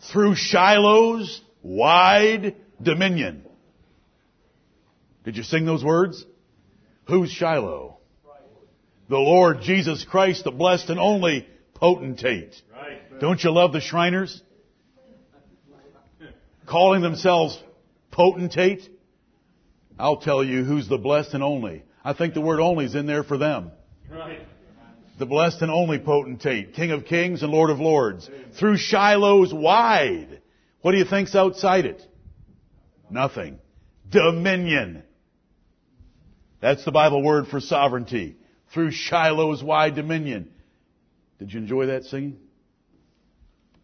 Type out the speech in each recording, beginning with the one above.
through Shiloh's wide dominion. Did you sing those words? Who's Shiloh? The Lord Jesus Christ, the blessed and only potentate. Don't you love the Shriners? Calling themselves potentate? I'll tell you who's the blessed and only. I think the word only is in there for them. Right. The blessed and only potentate, King of kings and Lord of lords. Through Shiloh's wide. What do you think's outside it? Nothing. Dominion. That's the Bible word for sovereignty. Through Shiloh's wide dominion. Did you enjoy that singing?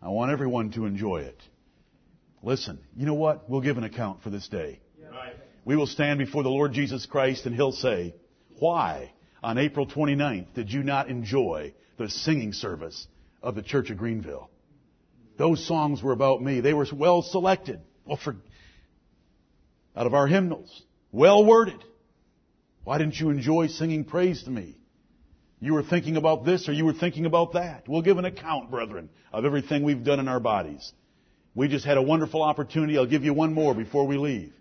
I want everyone to enjoy it. Listen, you know what? We'll give an account for this day. Right. We will stand before the Lord Jesus Christ and He'll say, why on April 29th did you not enjoy the singing service of the Church of Greenville? Those songs were about me. They were well selected. Well, for, out of our hymnals. Well worded. Why didn't you enjoy singing praise to me? You were thinking about this or you were thinking about that. We'll give an account, brethren, of everything we've done in our bodies. We just had a wonderful opportunity. I'll give you one more before we leave.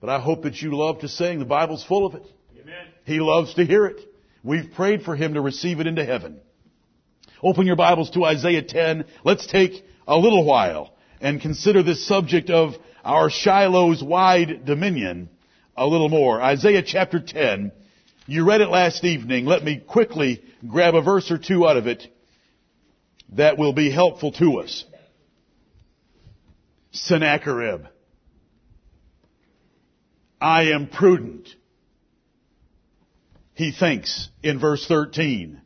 But I hope that you love to sing. The Bible's full of it. Amen. He loves to hear it. We've prayed for him to receive it into heaven. Open your Bibles to Isaiah 10. Let's take a little while and consider this subject of our Shiloh's wide dominion a little more. Isaiah chapter 10. You read it last evening. Let me quickly grab a verse or two out of it that will be helpful to us. Sennacherib. I am prudent. He thinks in verse 13,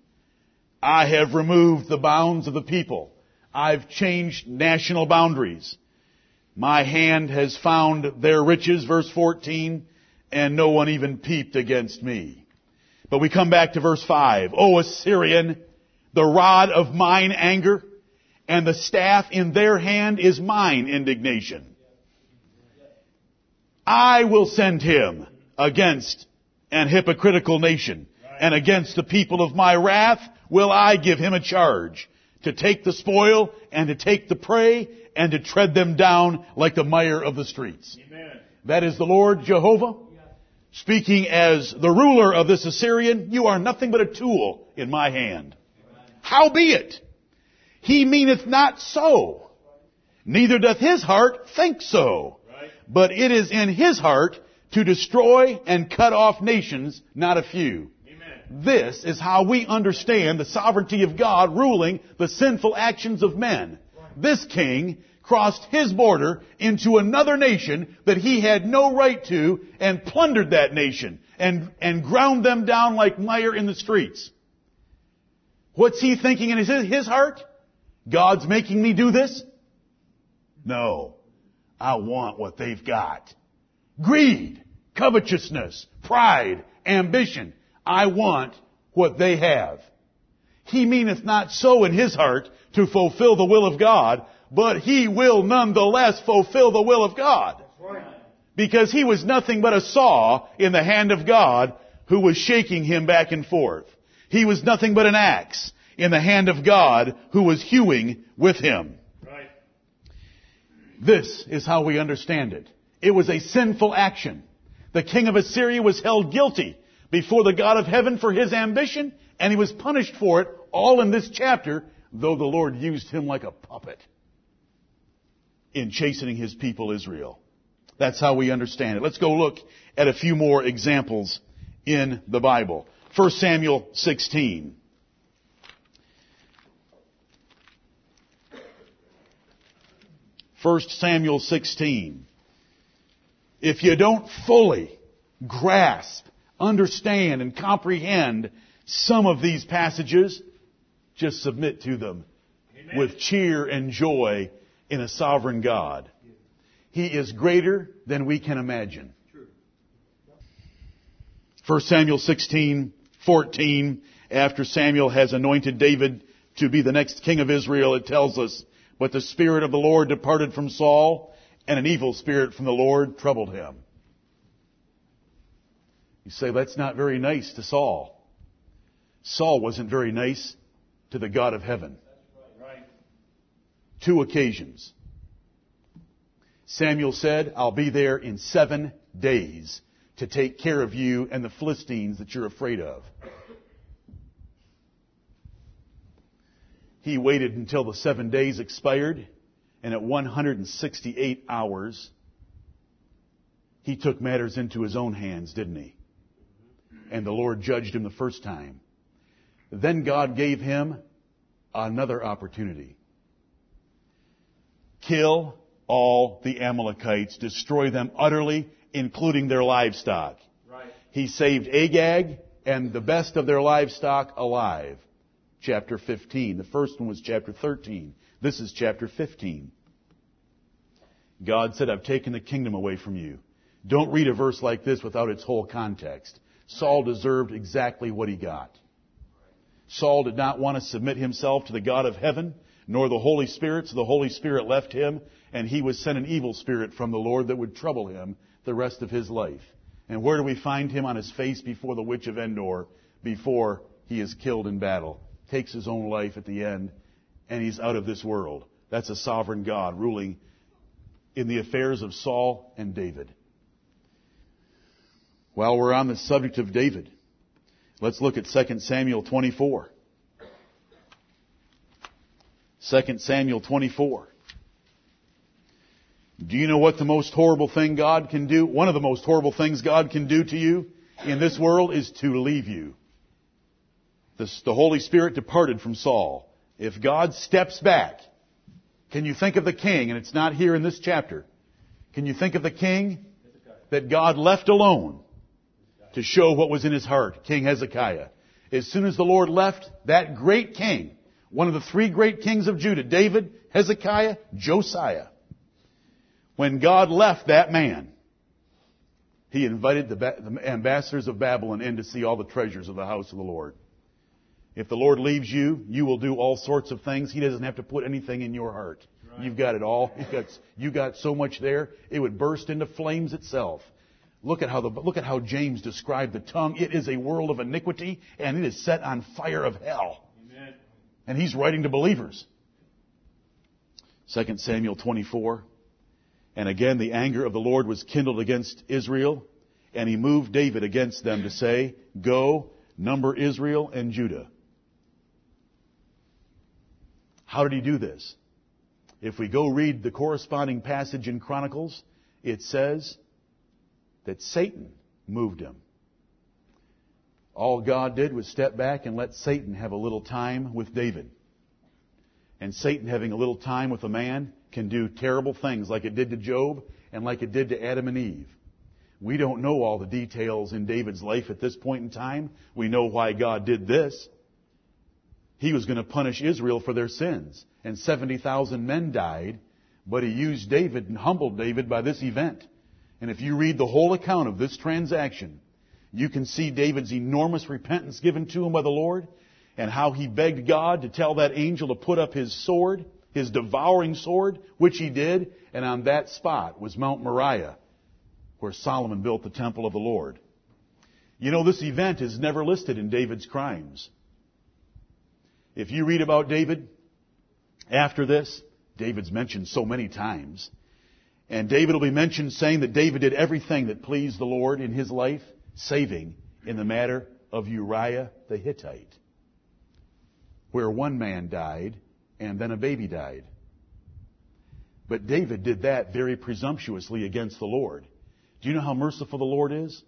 I have removed the bounds of the people. I've changed national boundaries. My hand has found their riches, verse 14, and no one even peeped against me. But we come back to verse 5. O Assyrian, the rod of mine anger and the staff in their hand is mine indignation. I will send him against an hypocritical nation and against the people of my wrath will I give him a charge to take the spoil and to take the prey and to tread them down like the mire of the streets. Amen. That is the Lord Jehovah speaking as the ruler of this Assyrian. You are nothing but a tool in my hand. Howbeit, he meaneth not so. Neither doth his heart think so. But it is in his heart to destroy and cut off nations, not a few. Amen. This is how we understand the sovereignty of God ruling the sinful actions of men. This king crossed his border into another nation that he had no right to and plundered that nation and, and ground them down like mire in the streets. What's he thinking in his, his heart? God's making me do this? No. I want what they've got. Greed, covetousness, pride, ambition. I want what they have. He meaneth not so in his heart to fulfill the will of God, but he will nonetheless fulfill the will of God. Right. Because he was nothing but a saw in the hand of God who was shaking him back and forth. He was nothing but an axe in the hand of God who was hewing with him. Right. This is how we understand it. It was a sinful action. The king of Assyria was held guilty before the God of heaven for his ambition, and he was punished for it all in this chapter, though the Lord used him like a puppet in chastening his people Israel. That's how we understand it. Let's go look at a few more examples in the Bible. 1 Samuel 16. First Samuel 16. If you don't fully grasp, understand, and comprehend some of these passages, just submit to them Amen. with cheer and joy in a sovereign God. He is greater than we can imagine. 1 Samuel 16, 14, after Samuel has anointed David to be the next king of Israel, it tells us, but the Spirit of the Lord departed from Saul, and an evil spirit from the Lord troubled him. You say, that's not very nice to Saul. Saul wasn't very nice to the God of heaven. Two occasions. Samuel said, I'll be there in seven days to take care of you and the Philistines that you're afraid of. He waited until the seven days expired, and at 168 hours, he took matters into his own hands, didn't he? And the Lord judged him the first time. Then God gave him another opportunity. Kill all the Amalekites, destroy them utterly, including their livestock. Right. He saved Agag and the best of their livestock alive. Chapter 15. The first one was chapter 13. This is chapter 15. God said, I've taken the kingdom away from you. Don't read a verse like this without its whole context. Saul deserved exactly what he got. Saul did not want to submit himself to the God of heaven, nor the Holy Spirit, so the Holy Spirit left him, and he was sent an evil spirit from the Lord that would trouble him the rest of his life. And where do we find him on his face before the witch of Endor, before he is killed in battle? Takes his own life at the end, and he's out of this world. That's a sovereign God ruling in the affairs of Saul and David. While we're on the subject of David, let's look at 2 Samuel 24. 2 Samuel 24. Do you know what the most horrible thing God can do? One of the most horrible things God can do to you in this world is to leave you. The, the Holy Spirit departed from Saul. If God steps back, can you think of the king, and it's not here in this chapter, can you think of the king that God left alone to show what was in his heart, King Hezekiah? As soon as the Lord left, that great king, one of the three great kings of Judah, David, Hezekiah, Josiah, when God left that man, he invited the, ambassadors of Babylon in to see all the treasures of the house of the Lord. If the Lord leaves you, you will do all sorts of things. He doesn't have to put anything in your heart. Right. You've got it all. You've got, you got so much there, it would burst into flames itself. Look at how the, look at how James described the tongue. It is a world of iniquity, and it is set on fire of hell. Amen. And he's writing to believers. 2 Samuel 24. And again, the anger of the Lord was kindled against Israel, and he moved David against them to say, Go, number Israel and Judah. How did he do this? If we go read the corresponding passage in Chronicles, it says that Satan moved him. All God did was step back and let Satan have a little time with David. And Satan having a little time with a man can do terrible things like it did to Job and like it did to Adam and Eve. We don't know all the details in David's life at this point in time. We know why God did this. He was going to punish Israel for their sins. And 70,000 men died, but he used David and humbled David by this event. And if you read the whole account of this transaction, you can see David's enormous repentance given to him by the Lord and how he begged God to tell that angel to put up his sword his devouring sword, which he did, and on that spot was Mount Moriah, where Solomon built the temple of the Lord. You know, this event is never listed in David's crimes. If you read about David after this, David's mentioned so many times. And David will be mentioned saying that David did everything that pleased the Lord in his life, saving in the matter of Uriah the Hittite, where one man died and then a baby died. But David did that very presumptuously against the Lord. Do you know how merciful the Lord is?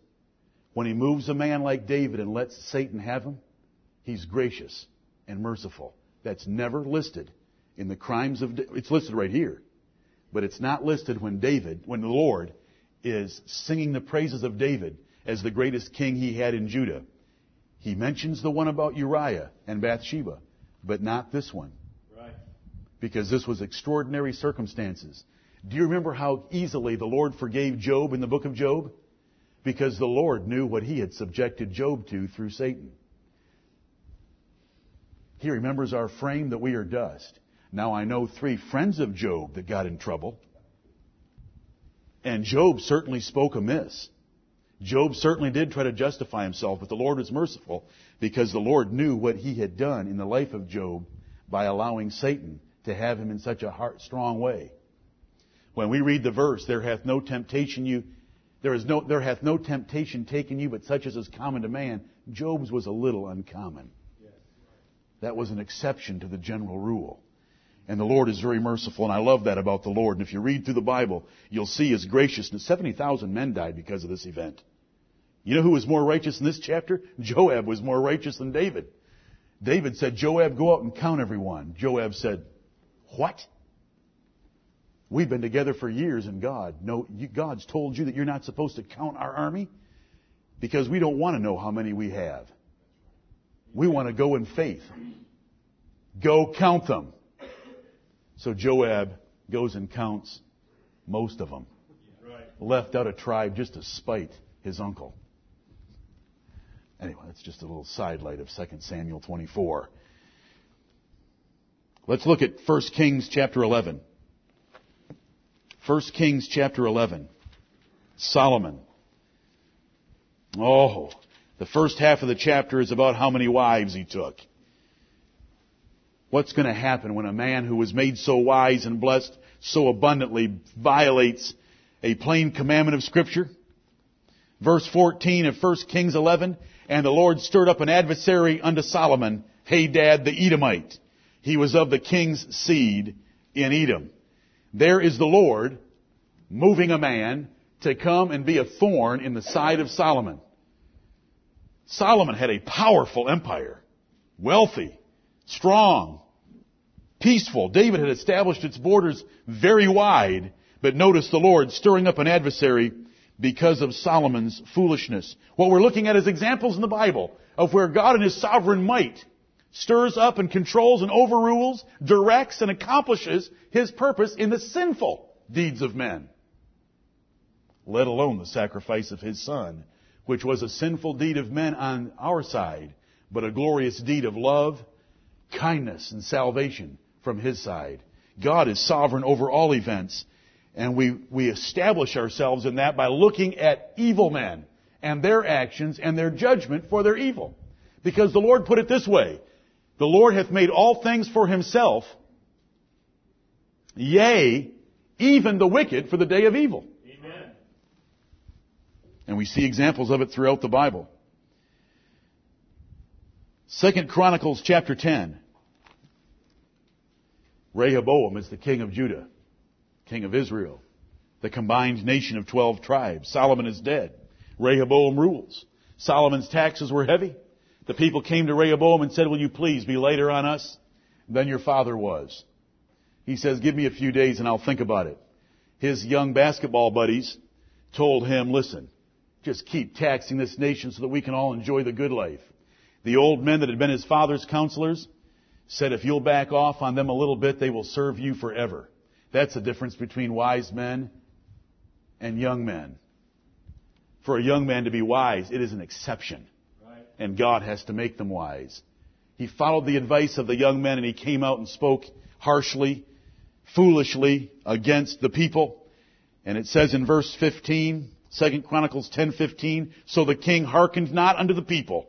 When he moves a man like David and lets Satan have him, he's gracious and merciful. That's never listed in the crimes of, it's listed right here. But it's not listed when David, when the Lord is singing the praises of David as the greatest king he had in Judah. He mentions the one about Uriah and Bathsheba, but not this one Right. because this was extraordinary circumstances. Do you remember how easily the Lord forgave Job in the book of Job? Because the Lord knew what he had subjected Job to through Satan. He remembers our frame that we are dust. Now I know three friends of Job that got in trouble. And Job certainly spoke amiss. Job certainly did try to justify himself, but the Lord was merciful because the Lord knew what he had done in the life of Job by allowing Satan to have him in such a heart, strong way. When we read the verse, there hath no temptation you, there is no, there hath no temptation taken you but such as is common to man. Job's was a little uncommon. That was an exception to the general rule. And the Lord is very merciful, and I love that about the Lord. And if you read through the Bible, you'll see His graciousness. 70,000 men died because of this event. You know who was more righteous in this chapter? Joab was more righteous than David. David said, Joab, go out and count everyone. Joab said, what? We've been together for years and God, no, you, God's told you that you're not supposed to count our army because we don't want to know how many we have. We want to go in faith. Go count them. So Joab goes and counts most of them. Left out a tribe just to spite his uncle. Anyway, that's just a little sidelight of 2 Samuel 24. Let's look at 1 Kings chapter 11. 1 Kings chapter 11. Solomon. Oh, the first half of the chapter is about how many wives he took. What's going to happen when a man who was made so wise and blessed so abundantly violates a plain commandment of scripture? Verse 14 of 1 Kings 11, and the Lord stirred up an adversary unto Solomon, Hadad the Edomite. He was of the king's seed in Edom. There is the Lord moving a man to come and be a thorn in the side of Solomon. Solomon had a powerful empire, wealthy, strong, peaceful. David had established its borders very wide, but notice the Lord stirring up an adversary because of Solomon's foolishness. What we're looking at is examples in the Bible of where God in His sovereign might stirs up and controls and overrules, directs and accomplishes His purpose in the sinful deeds of men. Let alone the sacrifice of His Son, which was a sinful deed of men on our side, but a glorious deed of love, kindness, and salvation from His side. God is sovereign over all events, and we, we establish ourselves in that by looking at evil men and their actions and their judgment for their evil. Because the Lord put it this way, the Lord hath made all things for himself, yea, even the wicked for the day of evil. And we see examples of it throughout the Bible. Second Chronicles chapter 10. Rehoboam is the king of Judah king of Israel, the combined nation of 12 tribes. Solomon is dead. Rehoboam rules. Solomon's taxes were heavy. The people came to Rehoboam and said, will you please be later on us than your father was? He says, give me a few days and I'll think about it. His young basketball buddies told him, listen, just keep taxing this nation so that we can all enjoy the good life. The old men that had been his father's counselors said, if you'll back off on them a little bit, they will serve you forever. That's the difference between wise men and young men. For a young man to be wise, it is an exception. Right. And God has to make them wise. He followed the advice of the young men and he came out and spoke harshly, foolishly against the people. And it says in verse 15, 2 Chronicles 10:15, so the king hearkened not unto the people.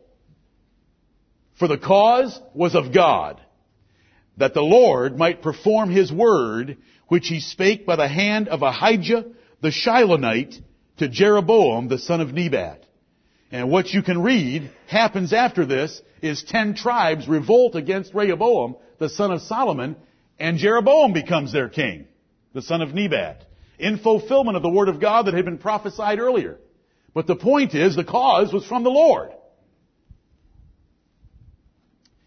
For the cause was of God, that the Lord might perform his word which he spake by the hand of Ahijah the Shilonite to Jeroboam the son of Nebat. And what you can read happens after this is ten tribes revolt against Rehoboam, the son of Solomon, and Jeroboam becomes their king, the son of Nebat, in fulfillment of the word of God that had been prophesied earlier. But the point is, the cause was from the Lord.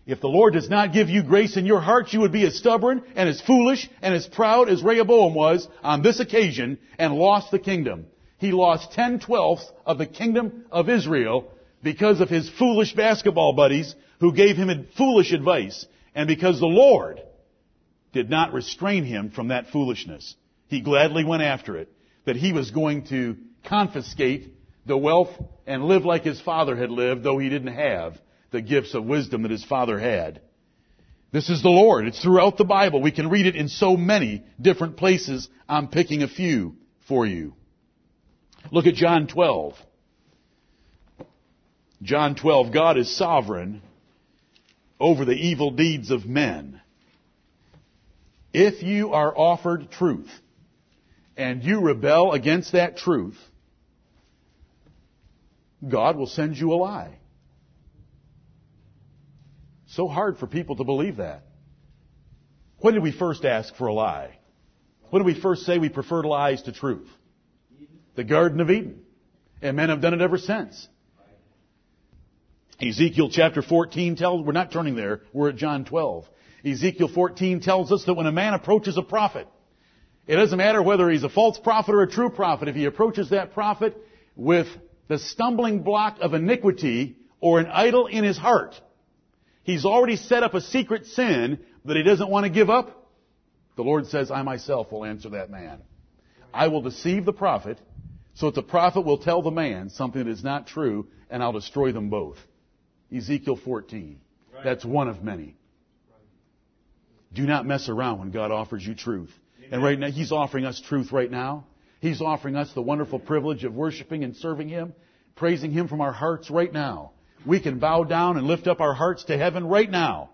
If the Lord does not give you grace in your heart, you would be as stubborn and as foolish and as proud as Rehoboam was on this occasion and lost the kingdom. He lost 10 twelfths of the kingdom of Israel because of his foolish basketball buddies who gave him foolish advice and because the Lord did not restrain him from that foolishness. He gladly went after it, that he was going to confiscate the wealth and live like his father had lived, though he didn't have the gifts of wisdom that his father had. This is the Lord. It's throughout the Bible. We can read it in so many different places. I'm picking a few for you. Look at John 12. John 12, God is sovereign over the evil deeds of men. If you are offered truth and you rebel against that truth, God will send you a lie. So hard for people to believe that. When did we first ask for a lie? When did we first say we preferred lies to truth? The Garden of Eden. And men have done it ever since. Ezekiel chapter 14 tells, we're not turning there, we're at John 12. Ezekiel 14 tells us that when a man approaches a prophet, it doesn't matter whether he's a false prophet or a true prophet, if he approaches that prophet with the stumbling block of iniquity or an idol in his heart, he's already set up a secret sin that he doesn't want to give up. The Lord says, I myself will answer that man. I will deceive the prophet so that the prophet will tell the man something that is not true and I'll destroy them both. Ezekiel 14. That's one of many. Do not mess around when God offers you truth. And right now, He's offering us truth right now. He's offering us the wonderful privilege of worshiping and serving Him, praising Him from our hearts right now. We can bow down and lift up our hearts to heaven right now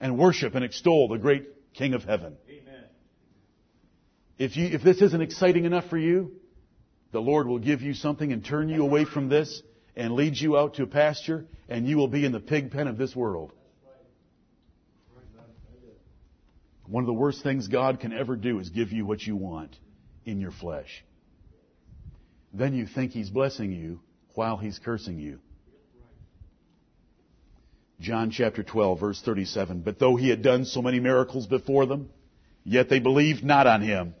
and worship and extol the great King of heaven. Amen. If, you, if this isn't exciting enough for you, the Lord will give you something and turn you away from this and lead you out to a pasture, and you will be in the pig pen of this world. One of the worst things God can ever do is give you what you want in your flesh. Then you think He's blessing you while He's cursing you. John chapter 12 verse 37. But though He had done so many miracles before them, yet they believed not on Him.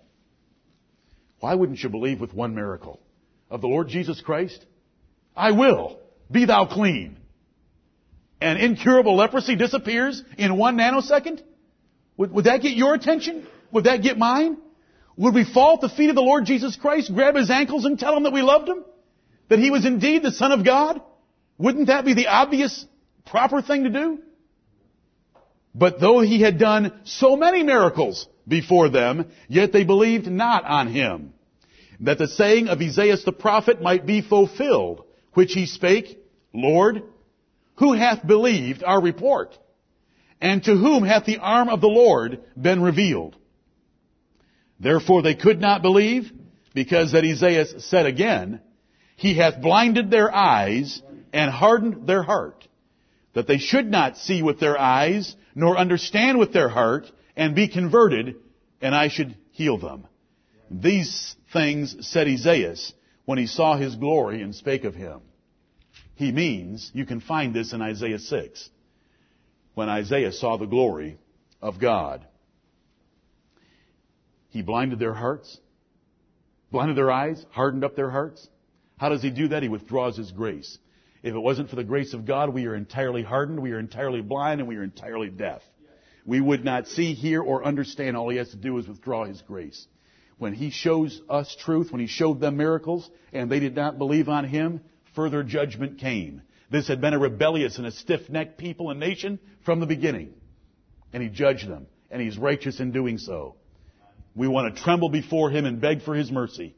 Why wouldn't you believe with one miracle? Of the Lord Jesus Christ? I will. Be thou clean. And incurable leprosy disappears in one nanosecond? Would, would that get your attention? Would that get mine? Would we fall at the feet of the Lord Jesus Christ, grab his ankles and tell him that we loved him? That he was indeed the Son of God? Wouldn't that be the obvious, proper thing to do? But though he had done so many miracles before them, yet they believed not on him. That the saying of Isaiah the prophet might be fulfilled, which he spake, Lord, who hath believed our report? And to whom hath the arm of the Lord been revealed? Therefore they could not believe, because that Isaiah said again, He hath blinded their eyes and hardened their heart, that they should not see with their eyes, nor understand with their heart, and be converted, and I should heal them. These things said Isaiah when he saw his glory and spake of him. He means, you can find this in Isaiah 6, when Isaiah saw the glory of God. He blinded their hearts, blinded their eyes, hardened up their hearts. How does he do that? He withdraws his grace. If it wasn't for the grace of God, we are entirely hardened, we are entirely blind, and we are entirely deaf. We would not see, hear, or understand. All he has to do is withdraw his grace. When he shows us truth, when he showed them miracles, and they did not believe on him, further judgment came. This had been a rebellious and a stiff-necked people and nation from the beginning. And he judged them, and he's righteous in doing so. We want to tremble before him and beg for his mercy.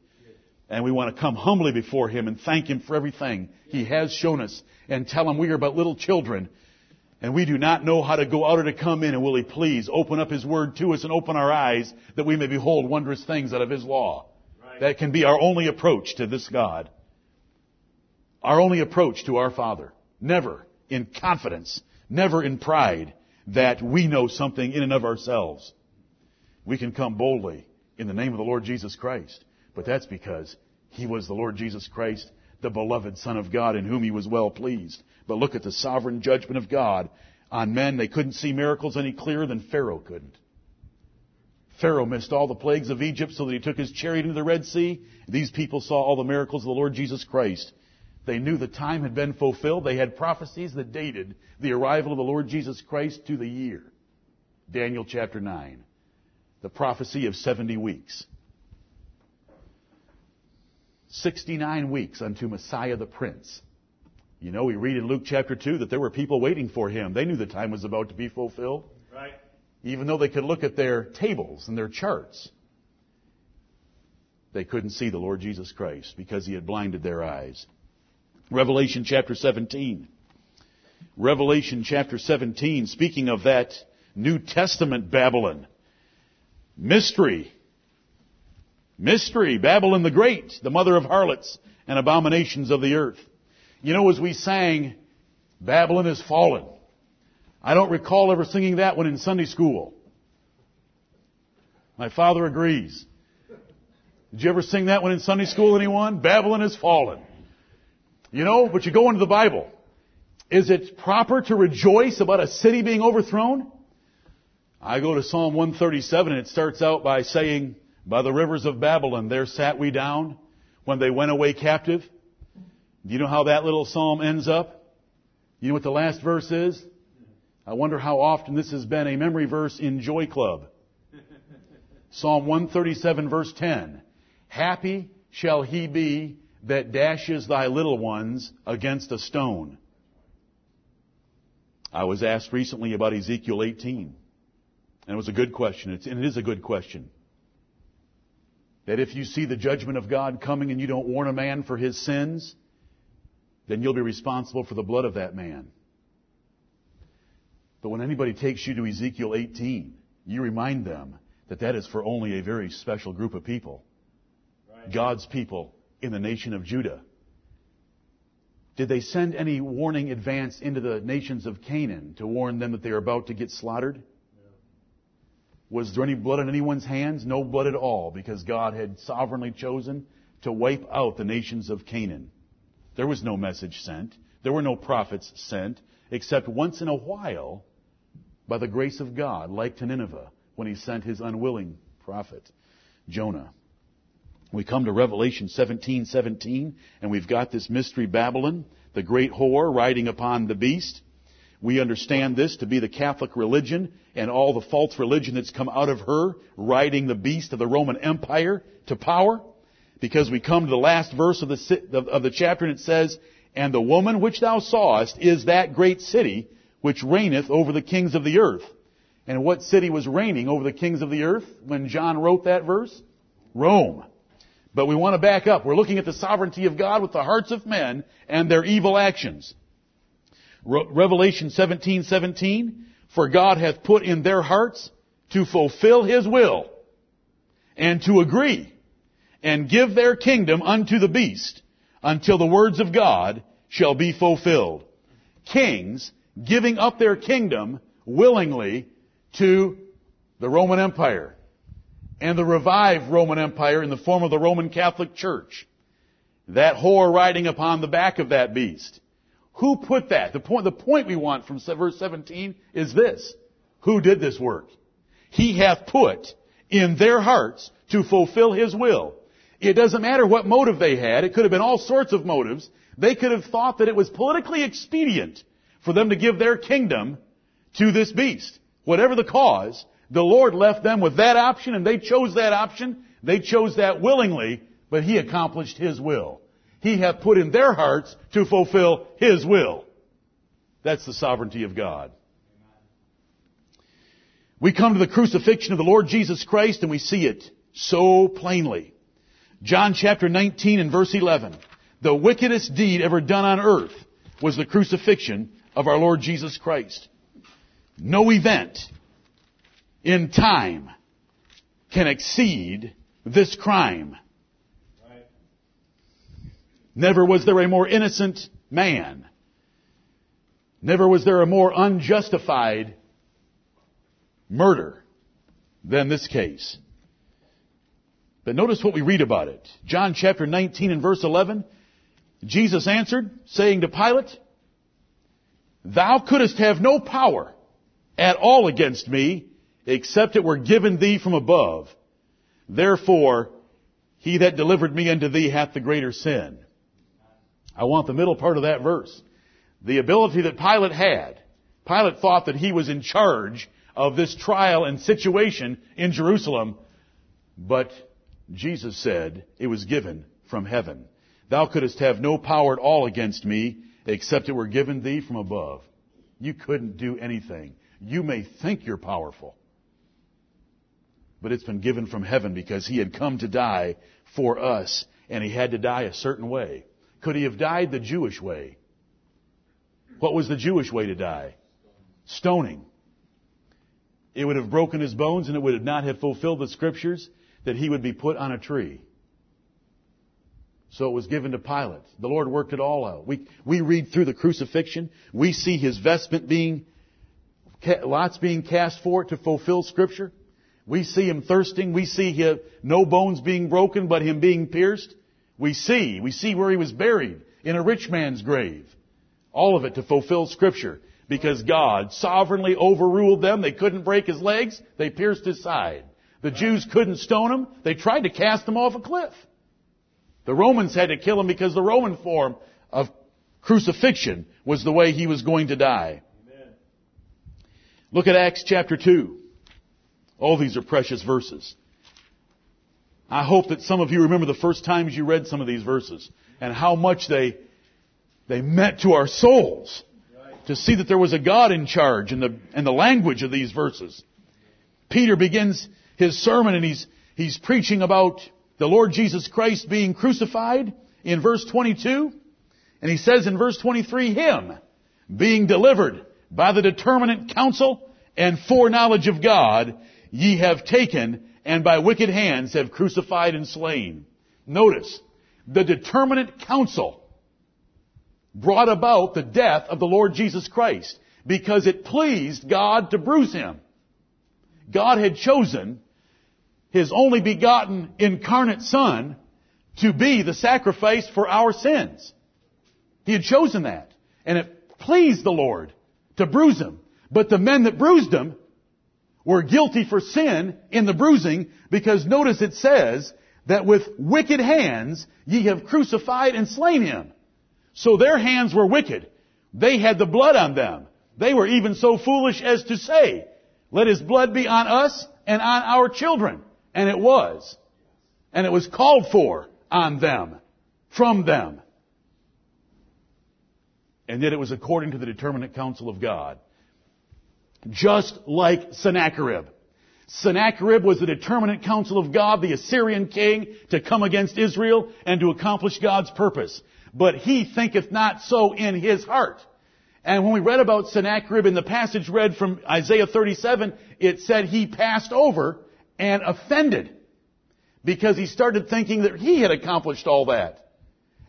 And we want to come humbly before him and thank him for everything he has shown us and tell him we are but little children and we do not know how to go out or to come in and will he please open up his word to us and open our eyes that we may behold wondrous things out of his law. Right. That can be our only approach to this God. Our only approach to our Father. Never in confidence, never in pride that we know something in and of ourselves. We can come boldly in the name of the Lord Jesus Christ. But that's because He was the Lord Jesus Christ, the beloved Son of God in whom He was well pleased. But look at the sovereign judgment of God on men. They couldn't see miracles any clearer than Pharaoh couldn't. Pharaoh missed all the plagues of Egypt so that he took his chariot into the Red Sea. These people saw all the miracles of the Lord Jesus Christ. They knew the time had been fulfilled. They had prophecies that dated the arrival of the Lord Jesus Christ to the year. Daniel chapter 9. The prophecy of 70 weeks. 69 weeks unto Messiah the Prince. You know, we read in Luke chapter 2 that there were people waiting for him. They knew the time was about to be fulfilled. Right. Even though they could look at their tables and their charts, they couldn't see the Lord Jesus Christ because he had blinded their eyes. Revelation chapter 17. Revelation chapter 17, speaking of that New Testament Babylon, Mystery. Mystery. Babylon the Great, the mother of harlots and abominations of the earth. You know, as we sang, Babylon is fallen. I don't recall ever singing that one in Sunday school. My father agrees. Did you ever sing that one in Sunday school, anyone? Babylon is fallen. You know, but you go into the Bible. Is it proper to rejoice about a city being overthrown? I go to Psalm 137 and it starts out by saying, by the rivers of Babylon, there sat we down when they went away captive. Do you know how that little psalm ends up? You know what the last verse is? I wonder how often this has been a memory verse in Joy Club. Psalm 137 verse 10. Happy shall he be that dashes thy little ones against a stone. I was asked recently about Ezekiel 18. And it was a good question. It's, and it is a good question. That if you see the judgment of God coming and you don't warn a man for his sins, then you'll be responsible for the blood of that man. But when anybody takes you to Ezekiel 18, you remind them that that is for only a very special group of people. Right. God's people in the nation of Judah. Did they send any warning advance into the nations of Canaan to warn them that they are about to get slaughtered? Was there any blood on anyone's hands? No blood at all, because God had sovereignly chosen to wipe out the nations of Canaan. There was no message sent. There were no prophets sent, except once in a while, by the grace of God, like to Nineveh, when he sent his unwilling prophet, Jonah. We come to Revelation 17, 17, and we've got this mystery Babylon, the great whore riding upon the beast. We understand this to be the Catholic religion and all the false religion that's come out of her, riding the beast of the Roman Empire to power. Because we come to the last verse of the, of the chapter and it says, And the woman which thou sawest is that great city which reigneth over the kings of the earth. And what city was reigning over the kings of the earth when John wrote that verse? Rome. But we want to back up. We're looking at the sovereignty of God with the hearts of men and their evil actions. Revelation 17, 17, for God hath put in their hearts to fulfill his will and to agree and give their kingdom unto the beast until the words of God shall be fulfilled. Kings giving up their kingdom willingly to the Roman Empire and the revived Roman Empire in the form of the Roman Catholic Church. That whore riding upon the back of that beast. Who put that? The point, the point we want from verse 17 is this. Who did this work? He hath put in their hearts to fulfill His will. It doesn't matter what motive they had. It could have been all sorts of motives. They could have thought that it was politically expedient for them to give their kingdom to this beast. Whatever the cause, the Lord left them with that option and they chose that option. They chose that willingly, but He accomplished His will. He hath put in their hearts to fulfill His will. That's the sovereignty of God. We come to the crucifixion of the Lord Jesus Christ and we see it so plainly. John chapter 19 and verse 11. The wickedest deed ever done on earth was the crucifixion of our Lord Jesus Christ. No event in time can exceed this crime. Never was there a more innocent man. Never was there a more unjustified murder than this case. But notice what we read about it. John chapter 19 and verse 11. Jesus answered, saying to Pilate, Thou couldst have no power at all against me except it were given thee from above. Therefore, he that delivered me unto thee hath the greater sin. I want the middle part of that verse. The ability that Pilate had. Pilate thought that he was in charge of this trial and situation in Jerusalem, but Jesus said it was given from heaven. Thou couldst have no power at all against me except it were given thee from above. You couldn't do anything. You may think you're powerful but it's been given from heaven because he had come to die for us, and he had to die a certain way. Could he have died the Jewish way? What was the Jewish way to die? Stoning. it would have broken his bones and it would not have fulfilled the scriptures that he would be put on a tree. So it was given to Pilate. The Lord worked it all out. We, we read through the crucifixion. We see his vestment being, lots being cast for it to fulfill scripture. We see him thirsting. We see him, no bones being broken, but him being pierced. We see, we see where he was buried in a rich man's grave. All of it to fulfill scripture because God sovereignly overruled them. They couldn't break his legs. They pierced his side. The Jews couldn't stone him. They tried to cast him off a cliff. The Romans had to kill him because the Roman form of crucifixion was the way he was going to die. Look at Acts chapter 2. All these are precious verses. I hope that some of you remember the first times you read some of these verses and how much they, they meant to our souls to see that there was a God in charge and the, and the language of these verses. Peter begins his sermon and he's, he's preaching about the Lord Jesus Christ being crucified in verse 22. And he says in verse 23, Him being delivered by the determinate counsel and foreknowledge of God, ye have taken and by wicked hands have crucified and slain. Notice, the determinate counsel brought about the death of the Lord Jesus Christ because it pleased God to bruise him. God had chosen his only begotten incarnate son to be the sacrifice for our sins. He had chosen that. And it pleased the Lord to bruise him. But the men that bruised him were guilty for sin in the bruising because notice it says that with wicked hands ye have crucified and slain him. So their hands were wicked. They had the blood on them. They were even so foolish as to say, let his blood be on us and on our children. And it was. And it was called for on them, from them. And yet it was according to the determinate counsel of God. Just like Sennacherib. Sennacherib was the determinate counsel of God, the Assyrian king, to come against Israel and to accomplish God's purpose. But he thinketh not so in his heart. And when we read about Sennacherib in the passage read from Isaiah 37, it said he passed over and offended because he started thinking that he had accomplished all that.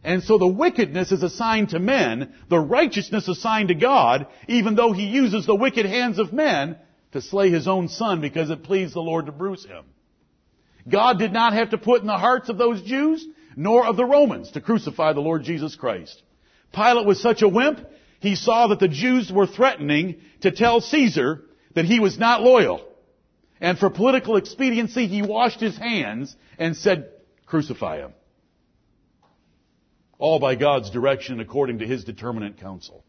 And so the wickedness is assigned to men, the righteousness assigned to God, even though he uses the wicked hands of men to slay his own son because it pleased the Lord to bruise him. God did not have to put in the hearts of those Jews, nor of the Romans, to crucify the Lord Jesus Christ. Pilate was such a wimp, he saw that the Jews were threatening to tell Caesar that he was not loyal. And for political expediency, he washed his hands and said, crucify him. All by God's direction according to his determinate counsel.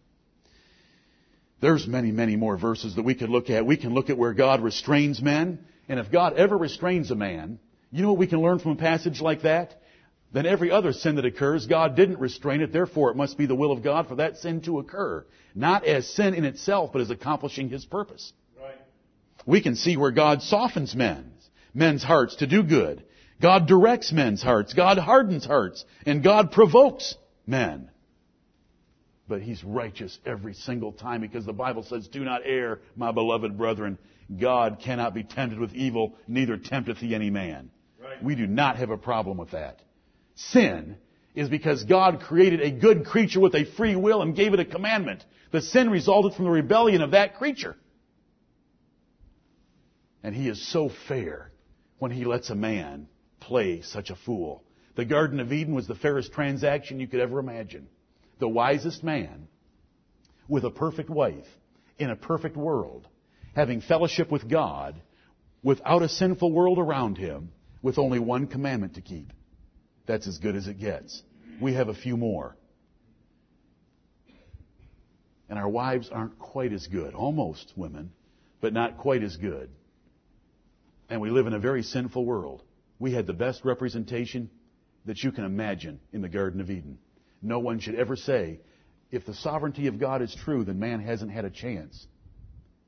There's many, many more verses that we could look at. We can look at where God restrains men. And if God ever restrains a man, you know what we can learn from a passage like that? Then every other sin that occurs, God didn't restrain it, therefore it must be the will of God for that sin to occur. Not as sin in itself, but as accomplishing His purpose Right. we can see where God softens men's, men's hearts to do good. God directs men's hearts. God hardens hearts. And God provokes men. But He's righteous every single time because the Bible says, do not err, my beloved brethren. God cannot be tempted with evil, neither tempteth he any man. Right. We do not have a problem with that. Sin is because God created a good creature with a free will and gave it a commandment. The sin resulted from the rebellion of that creature. And he is so fair when he lets a man play such a fool. The Garden of Eden was the fairest transaction you could ever imagine. The wisest man with a perfect wife in a perfect world, having fellowship with God without a sinful world around him with only one commandment to keep. That's as good as it gets. We have a few more. And our wives aren't quite as good. Almost women, but not quite as good. And we live in a very sinful world. We had the best representation that you can imagine in the Garden of Eden. No one should ever say, if the sovereignty of God is true, then man hasn't had a chance.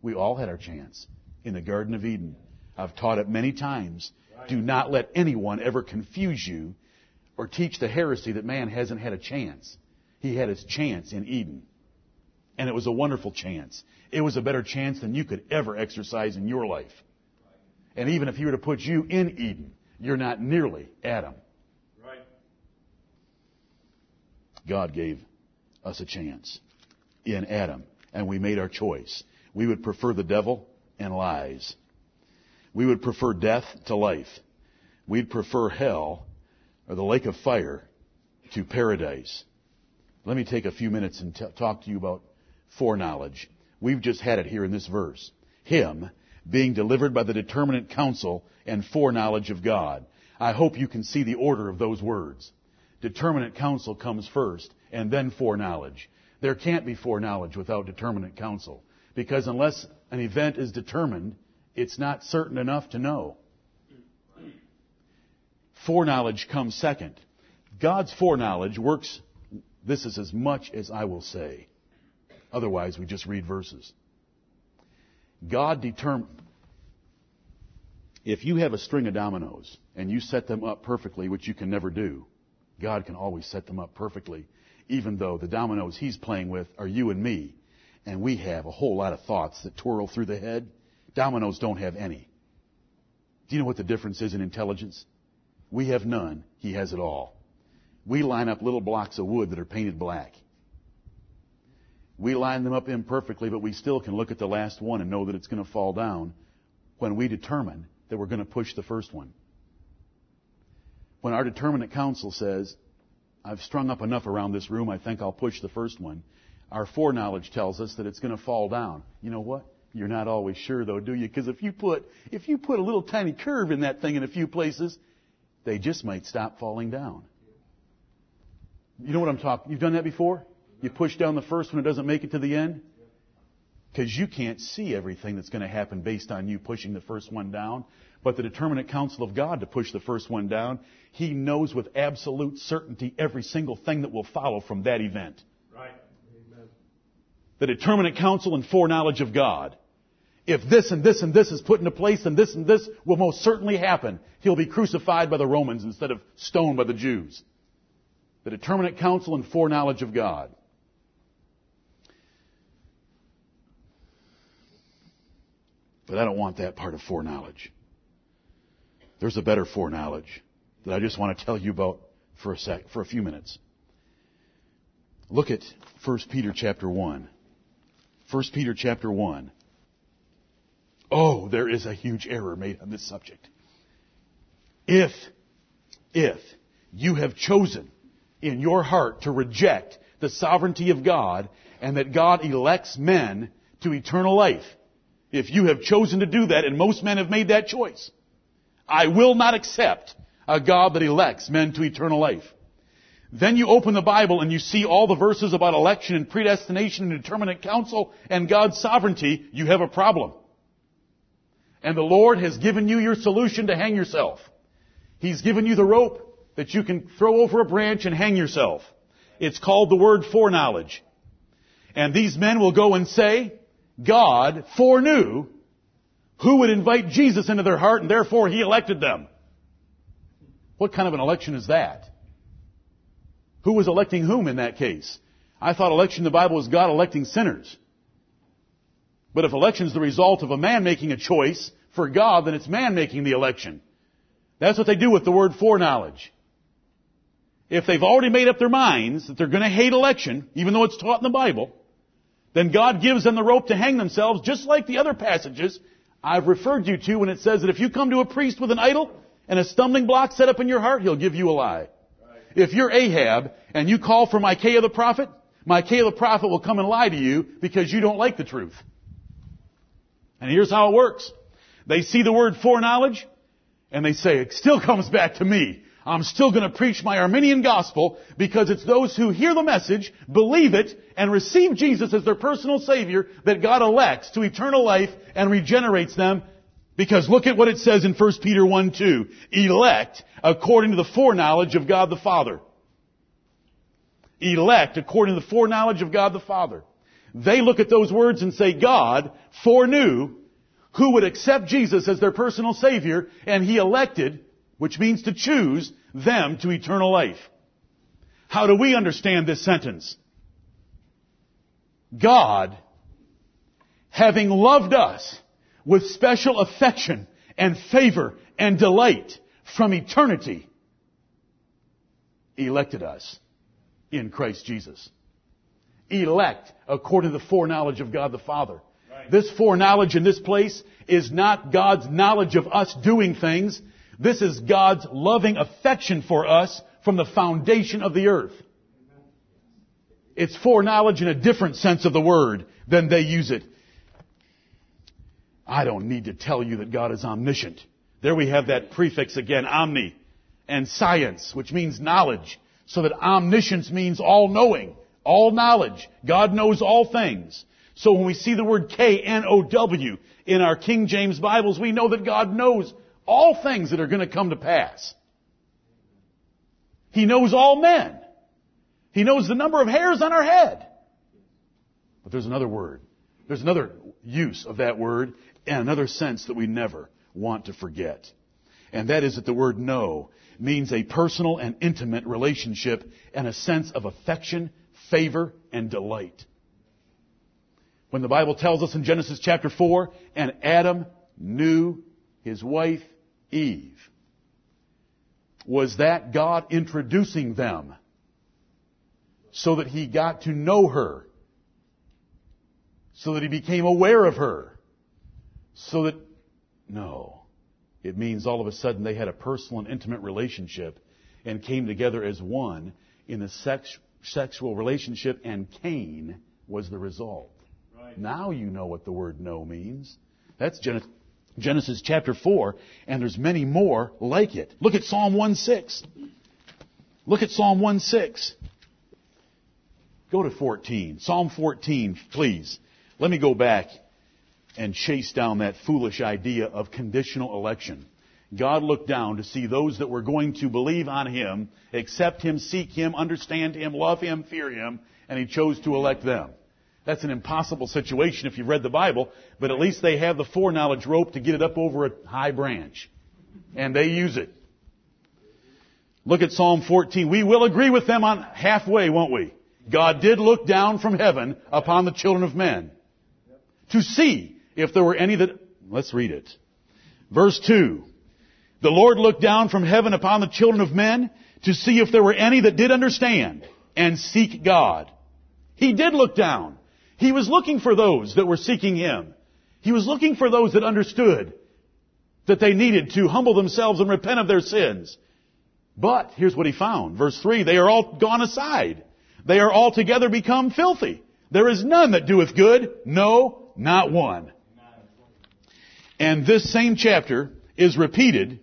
We all had our chance in the Garden of Eden. I've taught it many times. Do not let anyone ever confuse you or teach the heresy that man hasn't had a chance. He had his chance in Eden. And it was a wonderful chance. It was a better chance than you could ever exercise in your life. And even if he were to put you in Eden, you're not nearly Adam. Right. God gave us a chance in Adam, and we made our choice. We would prefer the devil and lies. We would prefer death to life. We'd prefer hell or the lake of fire to paradise. Let me take a few minutes and t- talk to you about foreknowledge. We've just had it here in this verse. Him being delivered by the determinate counsel and foreknowledge of God. I hope you can see the order of those words. Determinate counsel comes first and then foreknowledge. There can't be foreknowledge without determinate counsel. Because unless an event is determined, it's not certain enough to know. Foreknowledge comes second. God's foreknowledge works, this is as much as I will say. Otherwise, we just read verses. God determined, if you have a string of dominoes and you set them up perfectly, which you can never do, God can always set them up perfectly, even though the dominoes He's playing with are you and me, and we have a whole lot of thoughts that twirl through the head. Dominoes don't have any. Do you know what the difference is in intelligence? We have none. He has it all. We line up little blocks of wood that are painted black. We line them up imperfectly, but we still can look at the last one and know that it's going to fall down when we determine that we're going to push the first one. When our determinate counsel says, I've strung up enough around this room, I think I'll push the first one, our foreknowledge tells us that it's going to fall down. You know what? You're not always sure though, do you? Because if you put, if you put a little tiny curve in that thing in a few places, they just might stop falling down. You know what I'm talking? You've done that before? You push down the first one, it doesn't make it to the end? Because you can't see everything that's going to happen based on you pushing the first one down. But the determinate counsel of God to push the first one down, He knows with absolute certainty every single thing that will follow from that event. Right. Amen. The determinate counsel and foreknowledge of God. If this and this and this is put into place, then this and this will most certainly happen. He'll be crucified by the Romans instead of stoned by the Jews. The determinate counsel and foreknowledge of God. But I don't want that part of foreknowledge. There's a better foreknowledge that I just want to tell you about for a sec, for a few minutes. Look at 1 Peter chapter 1. 1 Peter chapter 1. Oh, there is a huge error made on this subject. If, if you have chosen in your heart to reject the sovereignty of God and that God elects men to eternal life, if you have chosen to do that, and most men have made that choice, I will not accept a God that elects men to eternal life. Then you open the Bible and you see all the verses about election and predestination and determinate counsel and God's sovereignty, you have a problem. And the Lord has given you your solution to hang yourself. He's given you the rope that you can throw over a branch and hang yourself. It's called the word foreknowledge. And these men will go and say, God foreknew who would invite Jesus into their heart and therefore He elected them. What kind of an election is that? Who was electing whom in that case? I thought election in the Bible was God electing sinners. But if election is the result of a man making a choice for God, then it's man making the election. That's what they do with the word foreknowledge. If they've already made up their minds that they're going to hate election, even though it's taught in the Bible, then God gives them the rope to hang themselves, just like the other passages I've referred you to when it says that if you come to a priest with an idol and a stumbling block set up in your heart, he'll give you a lie. If you're Ahab and you call for Micaiah the prophet, Micaiah the prophet will come and lie to you because you don't like the truth. And here's how it works. They see the word foreknowledge and they say, it still comes back to me. I'm still going to preach my Arminian gospel because it's those who hear the message, believe it, and receive Jesus as their personal Savior that God elects to eternal life and regenerates them. Because look at what it says in 1 Peter 1 2. Elect according to the foreknowledge of God the Father. Elect according to the foreknowledge of God the Father. They look at those words and say, God foreknew who would accept Jesus as their personal Savior, and He elected which means to choose them to eternal life. How do we understand this sentence? God, having loved us with special affection and favor and delight from eternity, elected us in Christ Jesus. Elect according to the foreknowledge of God the Father. Right. This foreknowledge in this place is not God's knowledge of us doing things. This is God's loving affection for us from the foundation of the earth. It's foreknowledge in a different sense of the word than they use it. I don't need to tell you that God is omniscient. There we have that prefix again, omni, and science, which means knowledge. So that omniscience means all knowing, all knowledge. God knows all things. So when we see the word K-N-O-W in our King James Bibles, we know that God knows all things that are going to come to pass. He knows all men. He knows the number of hairs on our head. But there's another word. There's another use of that word and another sense that we never want to forget. And that is that the word know means a personal and intimate relationship and a sense of affection, favor, and delight. When the Bible tells us in Genesis chapter 4, and Adam knew his wife Eve, was that God introducing them so that he got to know her, so that he became aware of her, so that, no. It means all of a sudden they had a personal and intimate relationship and came together as one in a sex, sexual relationship and Cain was the result. Right. Now you know what the word know means. That's Genesis, Genesis chapter 4 and there's many more like it. Look at Psalm 1-6. Look at Psalm 1-6. Go to 14. Psalm 14, please. Let me go back and chase down that foolish idea of conditional election. God looked down to see those that were going to believe on Him, accept Him, seek Him, understand Him, love Him, fear Him, and He chose to elect them. That's an impossible situation if you've read the Bible, but at least they have the foreknowledge rope to get it up over a high branch. And they use it. Look at Psalm 14. We will agree with them on halfway, won't we? God did look down from heaven upon the children of men to see if there were any that, let's read it. Verse 2. The Lord looked down from heaven upon the children of men to see if there were any that did understand and seek God. He did look down. He was looking for those that were seeking Him. He was looking for those that understood that they needed to humble themselves and repent of their sins. But here's what He found. Verse 3, they are all gone aside. They are altogether become filthy. There is none that doeth good. No, not one. And this same chapter is repeated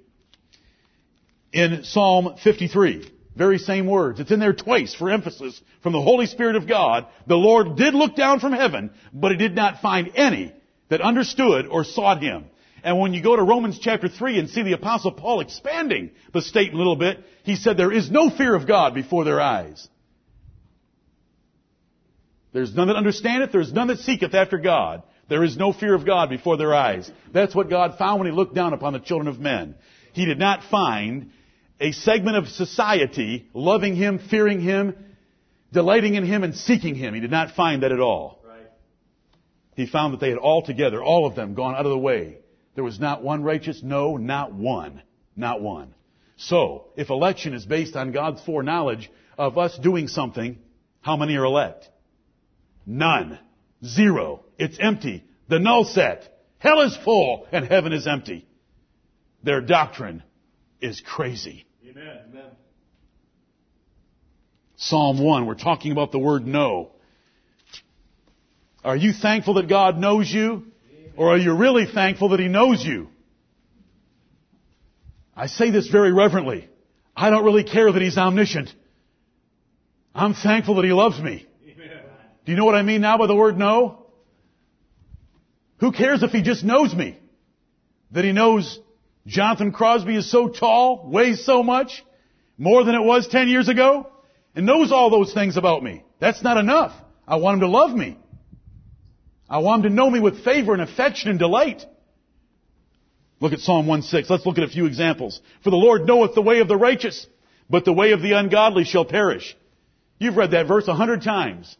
in Psalm 53. Very same words. It's in there twice for emphasis from the Holy Spirit of God. The Lord did look down from heaven, but he did not find any that understood or sought him. And when you go to Romans chapter 3 and see the apostle Paul expanding the statement a little bit, he said there is no fear of God before their eyes. There's none that understandeth. There's none that seeketh after God. There is no fear of God before their eyes. That's what God found when He looked down upon the children of men. He did not find a segment of society loving Him, fearing Him, delighting in Him, and seeking Him. He did not find that at all. Right. He found that they had all together, all of them, gone out of the way. There was not one righteous? No, not one. Not one. So, if election is based on God's foreknowledge of us doing something, how many are elect? None. Zero. It's empty. The null set. Hell is full and heaven is empty. Their doctrine is crazy. Amen. Amen. Psalm 1, we're talking about the word know. Are you thankful that God knows you? Or are you really thankful that He knows you? I say this very reverently. I don't really care that He's omniscient. I'm thankful that He loves me. Do you know what I mean now by the word know? Who cares if He just knows me? That He knows Jonathan Crosby is so tall, weighs so much, more than it was 10 years ago, and knows all those things about me. That's not enough. I want Him to love me. I want Him to know me with favor and affection and delight. Look at Psalm 1:6. Let's look at a few examples. For the Lord knoweth the way of the righteous, but the way of the ungodly shall perish. You've read that verse a hundred times.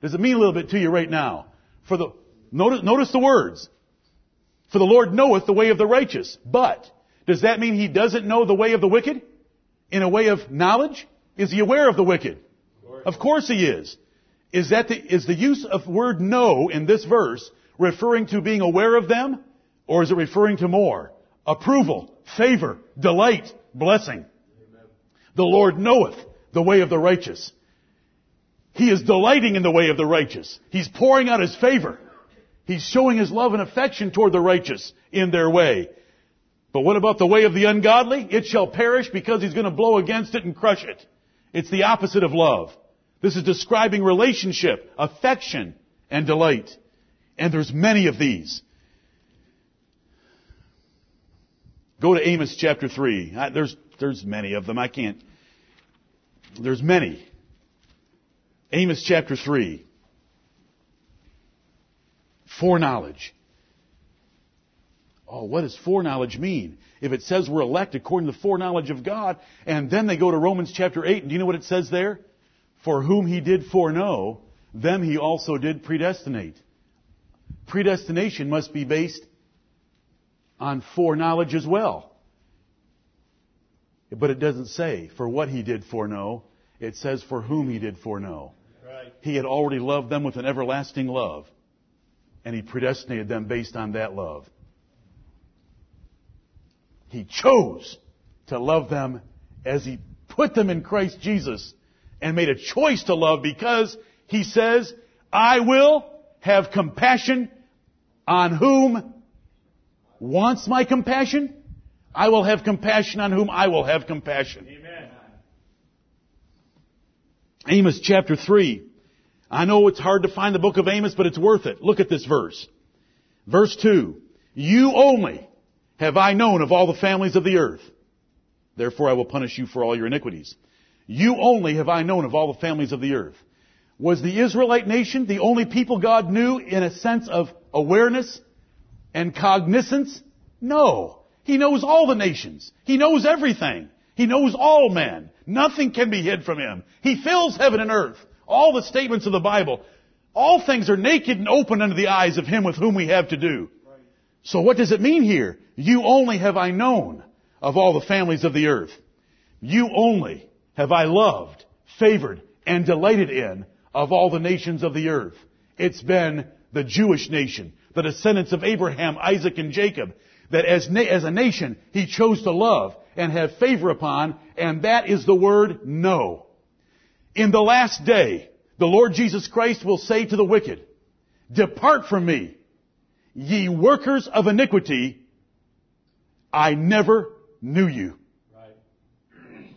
Does it mean a little bit to you right now? For the, notice, notice the words. For the Lord knoweth the way of the righteous. But, does that mean he doesn't know the way of the wicked? In a way of knowledge? Is he aware of the wicked? Of course he is. Is that the, is the use of word know in this verse referring to being aware of them? Or is it referring to more? Approval, favor, delight, blessing. The Lord knoweth the way of the righteous. He is delighting in the way of the righteous. He's pouring out His favor. He's showing His love and affection toward the righteous in their way. But what about the way of the ungodly? It shall perish because He's going to blow against it and crush it. It's the opposite of love. This is describing relationship, affection, and delight. And there's many of these. Go to Amos chapter 3. There's, there's many of them. I can't. There's many. Amos chapter 3. Foreknowledge. Oh, what does foreknowledge mean? If it says we're elect according to the foreknowledge of God, and then they go to Romans chapter 8, and do you know what it says there? For whom he did foreknow, them he also did predestinate. Predestination must be based on foreknowledge as well. But it doesn't say for what he did foreknow. It says for whom he did foreknow. Right. He had already loved them with an everlasting love. And he predestinated them based on that love. He chose to love them as he put them in Christ Jesus and made a choice to love because he says, I will have compassion on whom wants my compassion. I will have compassion on whom I will have compassion. Amen. Amos chapter 3. I know it's hard to find the book of Amos, but it's worth it. Look at this verse. Verse 2. You only have I known of all the families of the earth. Therefore I will punish you for all your iniquities. You only have I known of all the families of the earth. Was the Israelite nation the only people God knew in a sense of awareness and cognizance? No. He knows all the nations. He knows everything. He knows all men. Nothing can be hid from him. He fills heaven and earth. All the statements of the Bible. All things are naked and open under the eyes of him with whom we have to do. So what does it mean here? You only have I known of all the families of the earth. You only have I loved, favored, and delighted in of all the nations of the earth. It's been the Jewish nation, the descendants of Abraham, Isaac, and Jacob, that as, na- as a nation he chose to love and have favor upon, and that is the word know. In the last day, the Lord Jesus Christ will say to the wicked, Depart from me, ye workers of iniquity, I never knew you. Right.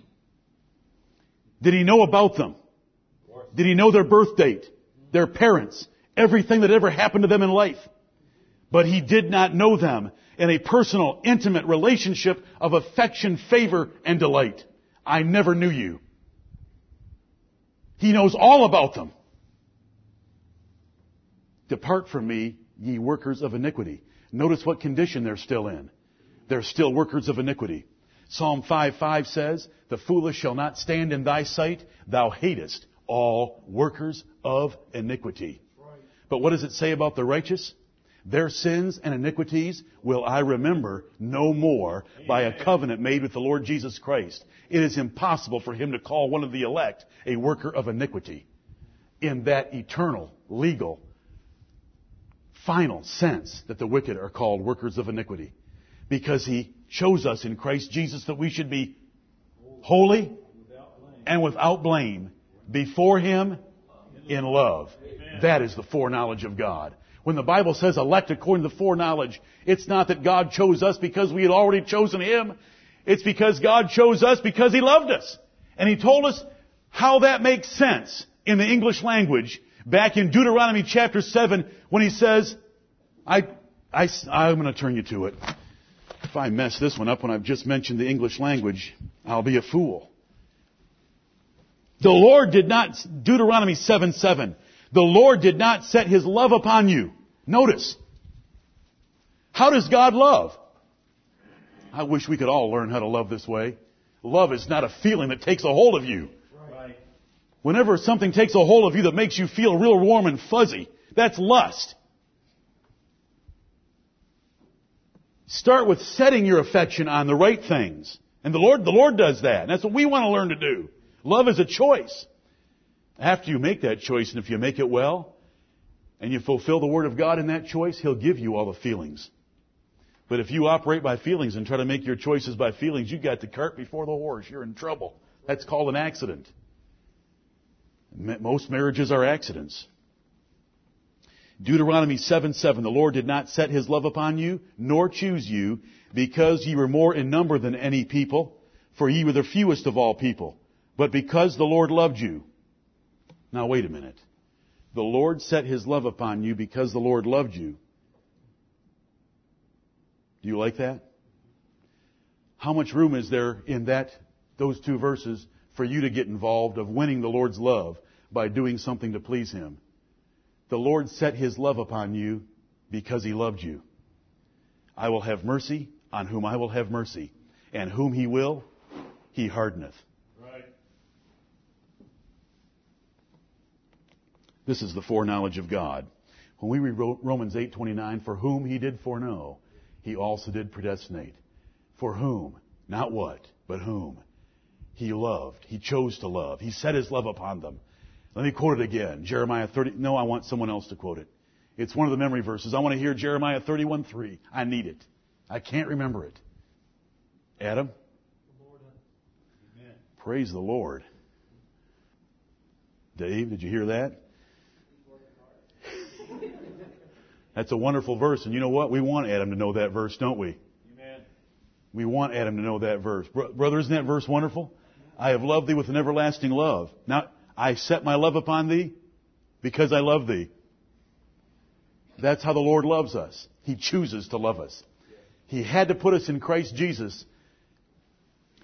Did he know about them? Did he know their birth date, their parents, everything that ever happened to them in life? But he did not know them in a personal, intimate relationship of affection, favor, and delight. I never knew you. He knows all about them. Depart from me, ye workers of iniquity. Notice what condition they're still in. They're still workers of iniquity. Psalm 5 5 says, The foolish shall not stand in thy sight. Thou hatest all workers of iniquity. But what does it say about the righteous? Their sins and iniquities will I remember no more by a covenant made with the Lord Jesus Christ. It is impossible for him to call one of the elect a worker of iniquity in that eternal, legal, final sense that the wicked are called workers of iniquity. Because he chose us in Christ Jesus that we should be holy and without blame before him in love. That is the foreknowledge of God. When the Bible says elect according to foreknowledge, it's not that God chose us because we had already chosen him. It's because God chose us because he loved us. And he told us how that makes sense in the English language back in Deuteronomy chapter 7 when he says, I, I, I'm going to turn you to it. If I mess this one up when I've just mentioned the English language, I'll be a fool. The Lord did not, Deuteronomy 7 7, the Lord did not set his love upon you. Notice. How does God love? I wish we could all learn how to love this way. Love is not a feeling that takes a hold of you. Right. Whenever something takes a hold of you that makes you feel real warm and fuzzy, that's lust. Start with setting your affection on the right things. And the Lord, the Lord does that. And that's what we want to learn to do. Love is a choice. After you make that choice, and if you make it well, and you fulfill the Word of God in that choice, He'll give you all the feelings. But if you operate by feelings and try to make your choices by feelings, you got the cart before the horse. You're in trouble. That's called an accident. Most marriages are accidents. Deuteronomy 7 7, the Lord did not set his love upon you, nor choose you, because ye were more in number than any people, for ye were the fewest of all people, but because the Lord loved you. Now wait a minute. The Lord set his love upon you because the Lord loved you. Do you like that? How much room is there in that, those two verses for you to get involved of winning the Lord's love by doing something to please Him? The Lord set His love upon you because He loved you. I will have mercy on whom I will have mercy, and whom He will, He hardeneth. This is the foreknowledge of God. When we read Romans 8:29, for whom He did foreknow, He also did predestinate. For whom? Not what, but whom? He loved. He chose to love. He set His love upon them. Let me quote it again. Jeremiah 30. No, I want someone else to quote it. It's one of the memory verses. I want to hear Jeremiah 31:3. I need it. I can't remember it. Adam? Praise the Lord. Dave, did you hear that? That's a wonderful verse. And you know what? We want Adam to know that verse, don't we? Amen. We want Adam to know that verse. Bro- Brother, isn't that verse wonderful? I have loved thee with an everlasting love. Now, I set my love upon thee because I love thee. That's how the Lord loves us. He chooses to love us. He had to put us in Christ Jesus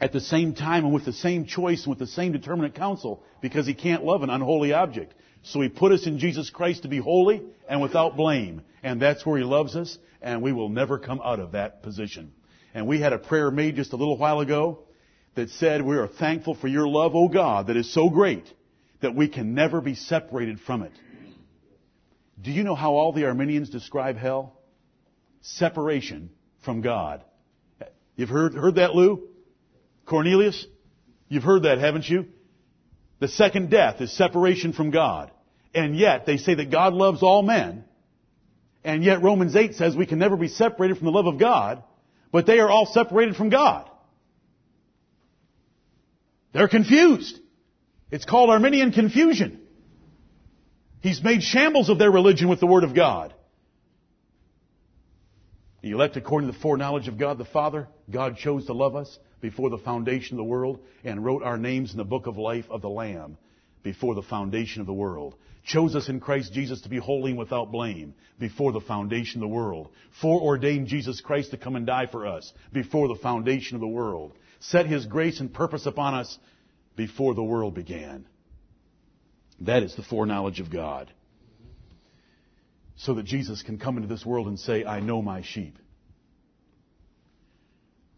at the same time and with the same choice and with the same determinate counsel because he can't love an unholy object. So he put us in Jesus Christ to be holy and without blame. And that's where he loves us and we will never come out of that position. And we had a prayer made just a little while ago that said, we are thankful for your love, O God, that is so great that we can never be separated from it. Do you know how all the Arminians describe hell? Separation from God. You've heard, heard that, Lou? Cornelius? You've heard that, haven't you? The second death is separation from God. And yet, they say that God loves all men. And yet, Romans 8 says we can never be separated from the love of God. But they are all separated from God. They're confused. It's called Arminian confusion. He's made shambles of their religion with the Word of God. The elect according to the foreknowledge of God the Father, God chose to love us before the foundation of the world and wrote our names in the book of life of the Lamb before the foundation of the world. Chose us in Christ Jesus to be holy and without blame before the foundation of the world. Foreordained Jesus Christ to come and die for us before the foundation of the world. Set His grace and purpose upon us before the world began. That is the foreknowledge of God. So that Jesus can come into this world and say, I know my sheep.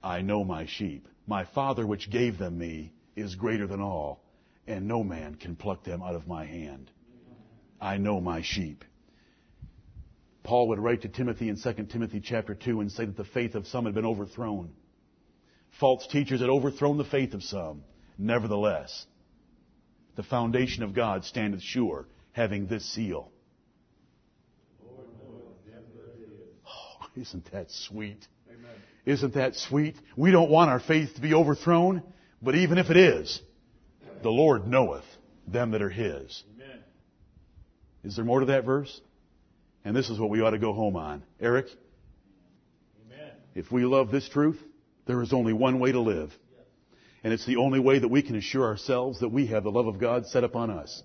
I know my sheep. My Father which gave them me is greater than all, and no man can pluck them out of my hand. I know my sheep. Paul would write to Timothy in 2 Timothy chapter 2 and say that the faith of some had been overthrown. False teachers had overthrown the faith of some. Nevertheless, the foundation of God standeth sure, having this seal. Oh, isn't that sweet? Isn't that sweet? We don't want our faith to be overthrown, but even if it is, the Lord knoweth them that are His. Amen. Is there more to that verse? And this is what we ought to go home on. Eric, Amen. if we love this truth, there is only one way to live. And it's the only way that we can assure ourselves that we have the love of God set upon us.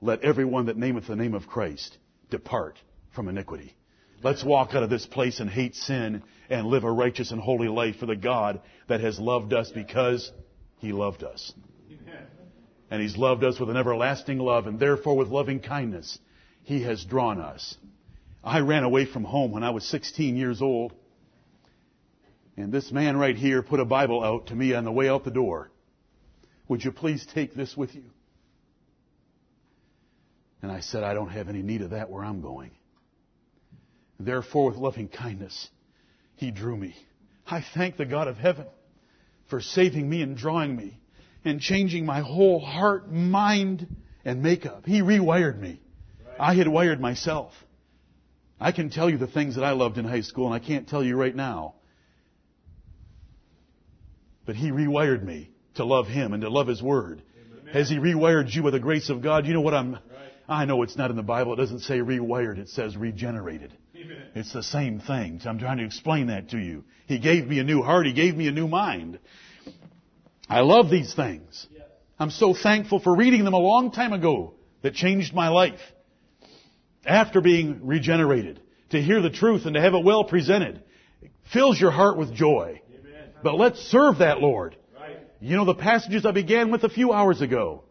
Let everyone that nameth the name of Christ depart from iniquity. Let's walk out of this place and hate sin and live a righteous and holy life for the God that has loved us because He loved us. And He's loved us with an everlasting love and therefore with loving kindness He has drawn us. I ran away from home when I was 16 years old. And this man right here put a Bible out to me on the way out the door. Would you please take this with you? And I said, I don't have any need of that where I'm going. Therefore, with loving kindness, he drew me. I thank the God of heaven for saving me and drawing me and changing my whole heart, mind, and makeup. He rewired me. I had wired myself. I can tell you the things that I loved in high school, and I can't tell you right now. But He rewired me to love Him and to love His Word. Amen. Has He rewired you by the grace of God? You know what I'm, right. I know it's not in the Bible. It doesn't say rewired. It says regenerated. Amen. It's the same thing. So I'm trying to explain that to you. He gave me a new heart. He gave me a new mind. I love these things. I'm so thankful for reading them a long time ago that changed my life. After being regenerated, to hear the truth and to have it well presented fills your heart with joy. Amen. But let's serve that Lord. Right. You know the passages I began with a few hours ago.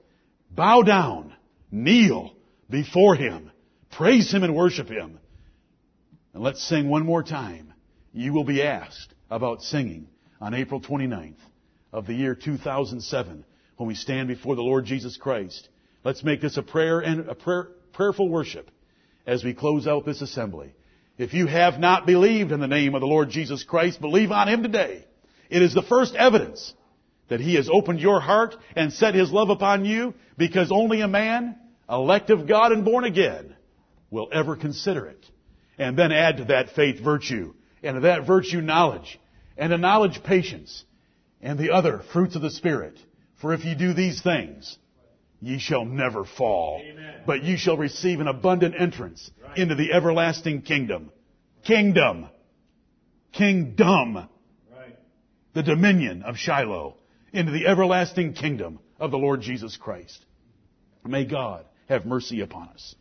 Bow down, kneel before Him, praise Him and worship Him. And let's sing one more time. You will be asked about singing on April 29th of the year 2007 when we stand before the Lord Jesus Christ. Let's make this a prayer and a prayer, prayerful worship as we close out this assembly. If you have not believed in the name of the Lord Jesus Christ, believe on Him today. It is the first evidence that He has opened your heart and set His love upon you because only a man, elect of God and born again, will ever consider it. And then add to that faith virtue, and to that virtue knowledge, and to knowledge patience, and the other fruits of the Spirit. For if you do these things, ye shall never fall, Amen. but ye shall receive an abundant entrance right. into the everlasting kingdom. Kingdom. Kingdom. Right. The dominion of Shiloh into the everlasting kingdom of the Lord Jesus Christ. May God have mercy upon us.